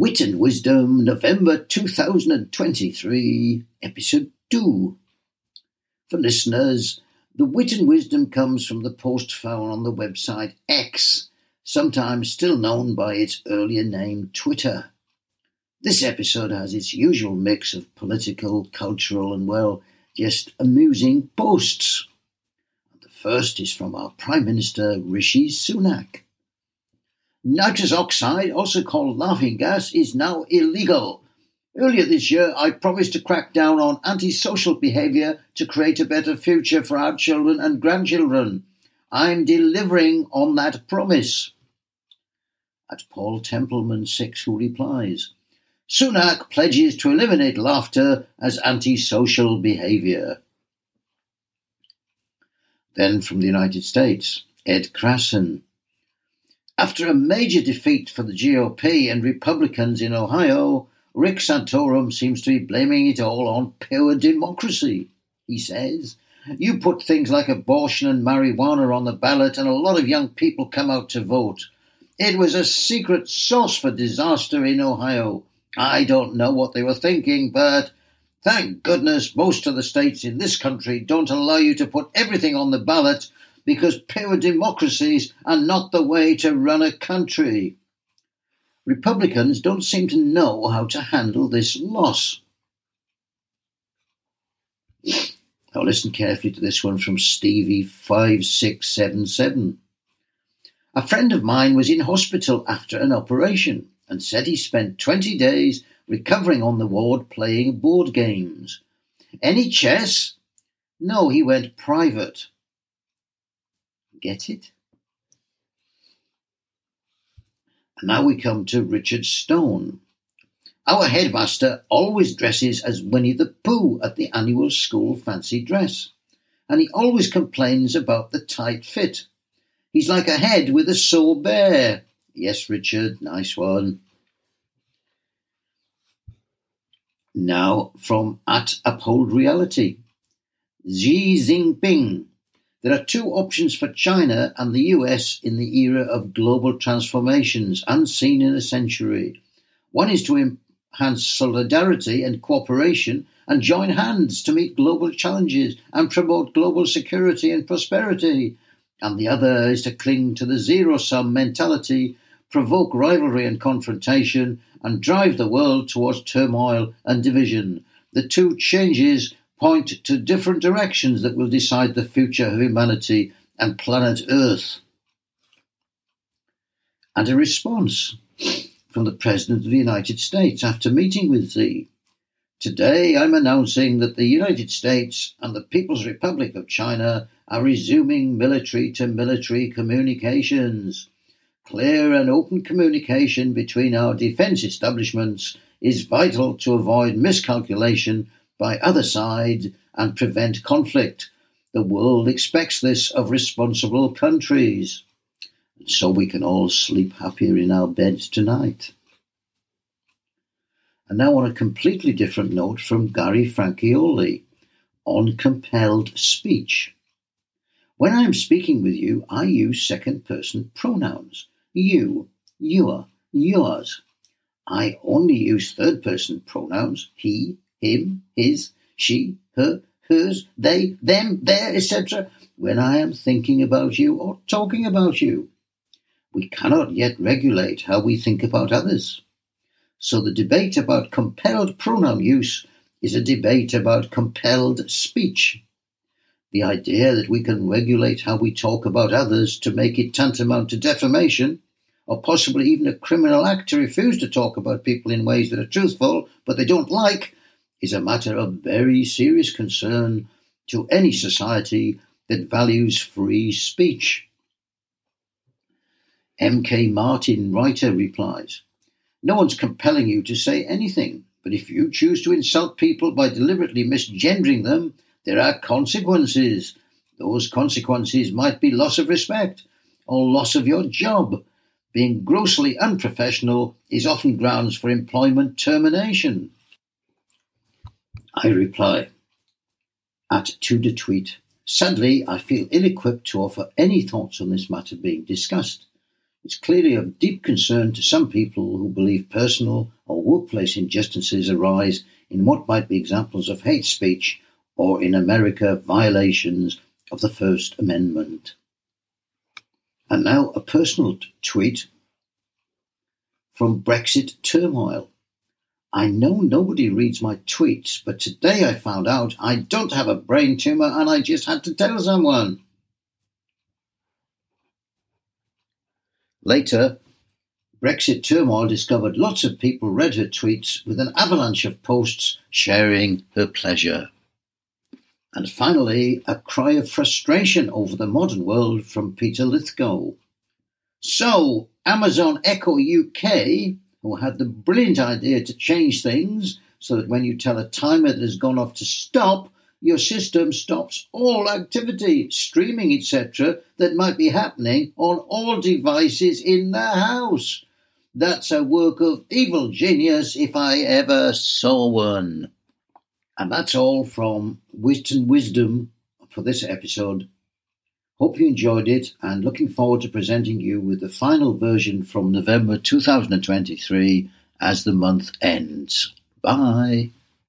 Wit and Wisdom, November 2023, Episode 2. For listeners, the wit and wisdom comes from the post found on the website X, sometimes still known by its earlier name Twitter. This episode has its usual mix of political, cultural, and, well, just amusing posts. The first is from our Prime Minister Rishi Sunak. Nitrous oxide, also called laughing gas, is now illegal. Earlier this year, I promised to crack down on antisocial behaviour to create a better future for our children and grandchildren. I'm delivering on that promise. At Paul Templeman 6, who replies, Sunak pledges to eliminate laughter as antisocial behaviour. Then from the United States, Ed Krassen. After a major defeat for the GOP and Republicans in Ohio, Rick Santorum seems to be blaming it all on pure democracy. He says, You put things like abortion and marijuana on the ballot, and a lot of young people come out to vote. It was a secret sauce for disaster in Ohio. I don't know what they were thinking, but thank goodness most of the states in this country don't allow you to put everything on the ballot because pure democracies are not the way to run a country. Republicans don't seem to know how to handle this loss. Now listen carefully to this one from Stevie5677. A friend of mine was in hospital after an operation and said he spent 20 days recovering on the ward playing board games. Any chess? No, he went private. Get it? And now we come to Richard Stone. Our headmaster always dresses as Winnie the Pooh at the annual school fancy dress, and he always complains about the tight fit. He's like a head with a sore bear. Yes, Richard, nice one. Now from at Uphold Reality. Xi Jinping there are two options for China and the US in the era of global transformations unseen in a century. One is to enhance solidarity and cooperation and join hands to meet global challenges and promote global security and prosperity. And the other is to cling to the zero sum mentality, provoke rivalry and confrontation, and drive the world towards turmoil and division. The two changes point to different directions that will decide the future of humanity and planet Earth. And a response from the President of the United States after meeting with Xi. Today I'm announcing that the United States and the People's Republic of China are resuming military to military communications. Clear and open communication between our defense establishments is vital to avoid miscalculation by other side and prevent conflict. The world expects this of responsible countries. So we can all sleep happier in our beds tonight. And now, on a completely different note from Gary Franchioli on compelled speech. When I am speaking with you, I use second person pronouns you, your, yours. I only use third person pronouns he, him, his, she, her, hers, they, them, their, etc., when I am thinking about you or talking about you. We cannot yet regulate how we think about others. So the debate about compelled pronoun use is a debate about compelled speech. The idea that we can regulate how we talk about others to make it tantamount to defamation, or possibly even a criminal act to refuse to talk about people in ways that are truthful but they don't like, is a matter of very serious concern to any society that values free speech. M.K. Martin, writer, replies No one's compelling you to say anything, but if you choose to insult people by deliberately misgendering them, there are consequences. Those consequences might be loss of respect or loss of your job. Being grossly unprofessional is often grounds for employment termination. I reply, at to the tweet, sadly, I feel ill equipped to offer any thoughts on this matter being discussed. It's clearly of deep concern to some people who believe personal or workplace injustices arise in what might be examples of hate speech or, in America, violations of the First Amendment. And now a personal t- tweet from Brexit Turmoil. I know nobody reads my tweets, but today I found out I don't have a brain tumor and I just had to tell someone. Later, Brexit Turmoil discovered lots of people read her tweets with an avalanche of posts sharing her pleasure. And finally, a cry of frustration over the modern world from Peter Lithgow. So, Amazon Echo UK, who had the brilliant idea to change things so that when you tell a timer that has gone off to stop, your system stops all activity, streaming, etc., that might be happening on all devices in the house. That's a work of evil genius if I ever saw one. And that's all from Wisdom Wisdom for this episode. Hope you enjoyed it and looking forward to presenting you with the final version from November 2023 as the month ends. Bye.